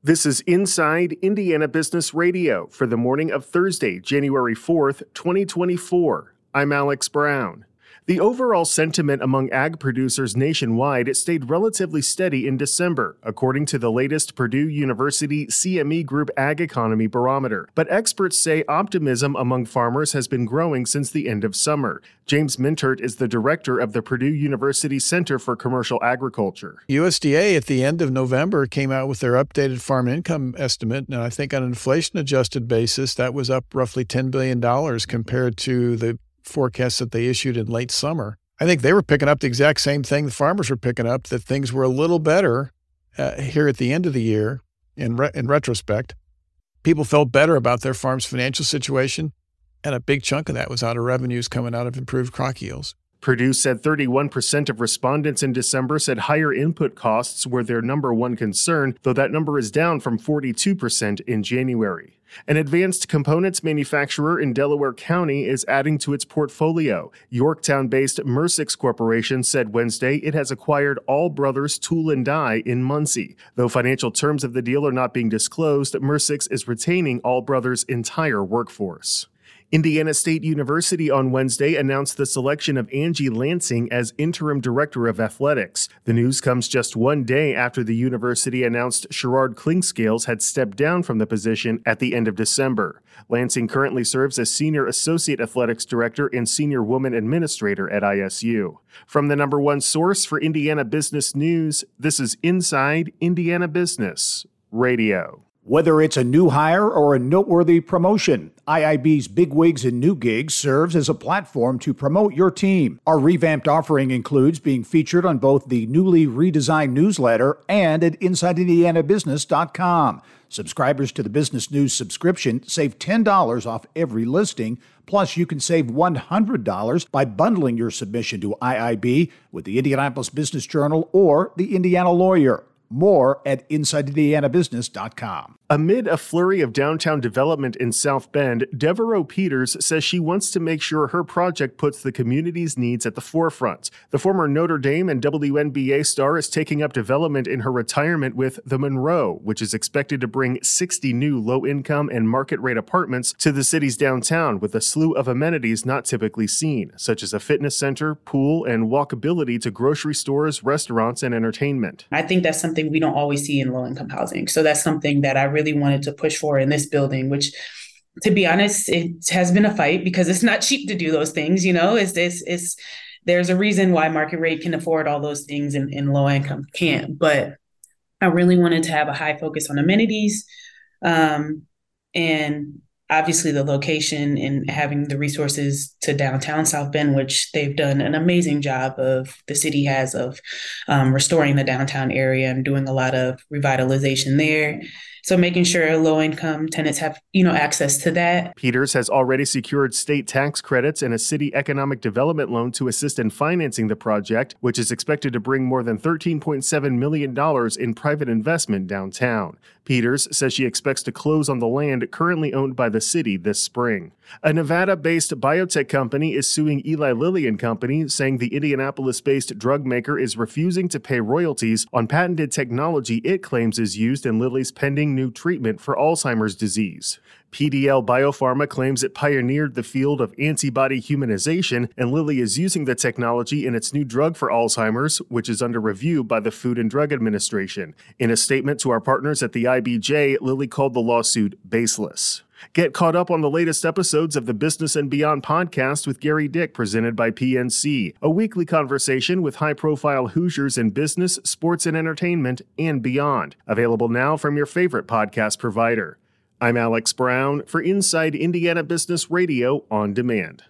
This is Inside Indiana Business Radio for the morning of Thursday, January 4th, 2024. I'm Alex Brown. The overall sentiment among ag producers nationwide stayed relatively steady in December, according to the latest Purdue University CME Group Ag Economy Barometer. But experts say optimism among farmers has been growing since the end of summer. James Mintert is the director of the Purdue University Center for Commercial Agriculture. USDA at the end of November came out with their updated farm income estimate, and I think on an inflation adjusted basis, that was up roughly $10 billion compared to the forecasts that they issued in late summer, I think they were picking up the exact same thing the farmers were picking up that things were a little better uh, here at the end of the year in, re- in retrospect. People felt better about their farm's financial situation, and a big chunk of that was out of revenues coming out of improved crop yields. Purdue said 31% of respondents in December said higher input costs were their number one concern, though that number is down from 42% in January. An advanced components manufacturer in Delaware County is adding to its portfolio. Yorktown based Mursix Corporation said Wednesday it has acquired All Brothers Tool and Die in Muncie. Though financial terms of the deal are not being disclosed, Mursix is retaining All Brothers' entire workforce. Indiana State University on Wednesday announced the selection of Angie Lansing as interim director of athletics. The news comes just one day after the university announced Sherard Clinkscales had stepped down from the position at the end of December. Lansing currently serves as senior associate athletics director and senior woman administrator at ISU. From the number one source for Indiana business news, this is Inside Indiana Business Radio. Whether it's a new hire or a noteworthy promotion, IIB's Big Wigs and New Gigs serves as a platform to promote your team. Our revamped offering includes being featured on both the newly redesigned newsletter and at InsideIndianaBusiness.com. Subscribers to the Business News subscription save $10 off every listing. Plus, you can save $100 by bundling your submission to IIB with the Indianapolis Business Journal or the Indiana Lawyer. More at InsideIndianaBusiness.com. Amid a flurry of downtown development in South Bend, Devereaux Peters says she wants to make sure her project puts the community's needs at the forefront. The former Notre Dame and WNBA star is taking up development in her retirement with the Monroe, which is expected to bring 60 new low income and market rate apartments to the city's downtown with a slew of amenities not typically seen, such as a fitness center, pool, and walkability to grocery stores, restaurants, and entertainment. I think that's something we don't always see in low income housing. So that's something that I really wanted to push for in this building, which to be honest, it has been a fight because it's not cheap to do those things. You know, it's it's, it's there's a reason why market rate can afford all those things and, and low income can't. But I really wanted to have a high focus on amenities, um, and obviously the location and having the resources to downtown South Bend, which they've done an amazing job of, the city has of um, restoring the downtown area and doing a lot of revitalization there. So making sure low income tenants have, you know, access to that. Peters has already secured state tax credits and a city economic development loan to assist in financing the project, which is expected to bring more than $13.7 million in private investment downtown. Peters says she expects to close on the land currently owned by the city this spring. A Nevada-based biotech company is suing Eli Lilly and Company, saying the Indianapolis-based drug maker is refusing to pay royalties on patented technology it claims is used in Lilly's pending new treatment for Alzheimer's disease. PDL Biopharma claims it pioneered the field of antibody humanization, and Lilly is using the technology in its new drug for Alzheimer's, which is under review by the Food and Drug Administration. In a statement to our partners at the IBJ, Lilly called the lawsuit baseless. Get caught up on the latest episodes of the Business and Beyond podcast with Gerry Dick, presented by PNC, a weekly conversation with high profile Hoosiers in business, sports, and entertainment, and beyond. Available now from your favorite podcast provider. I'm Alex Brown for Inside Indiana Business Radio on Demand.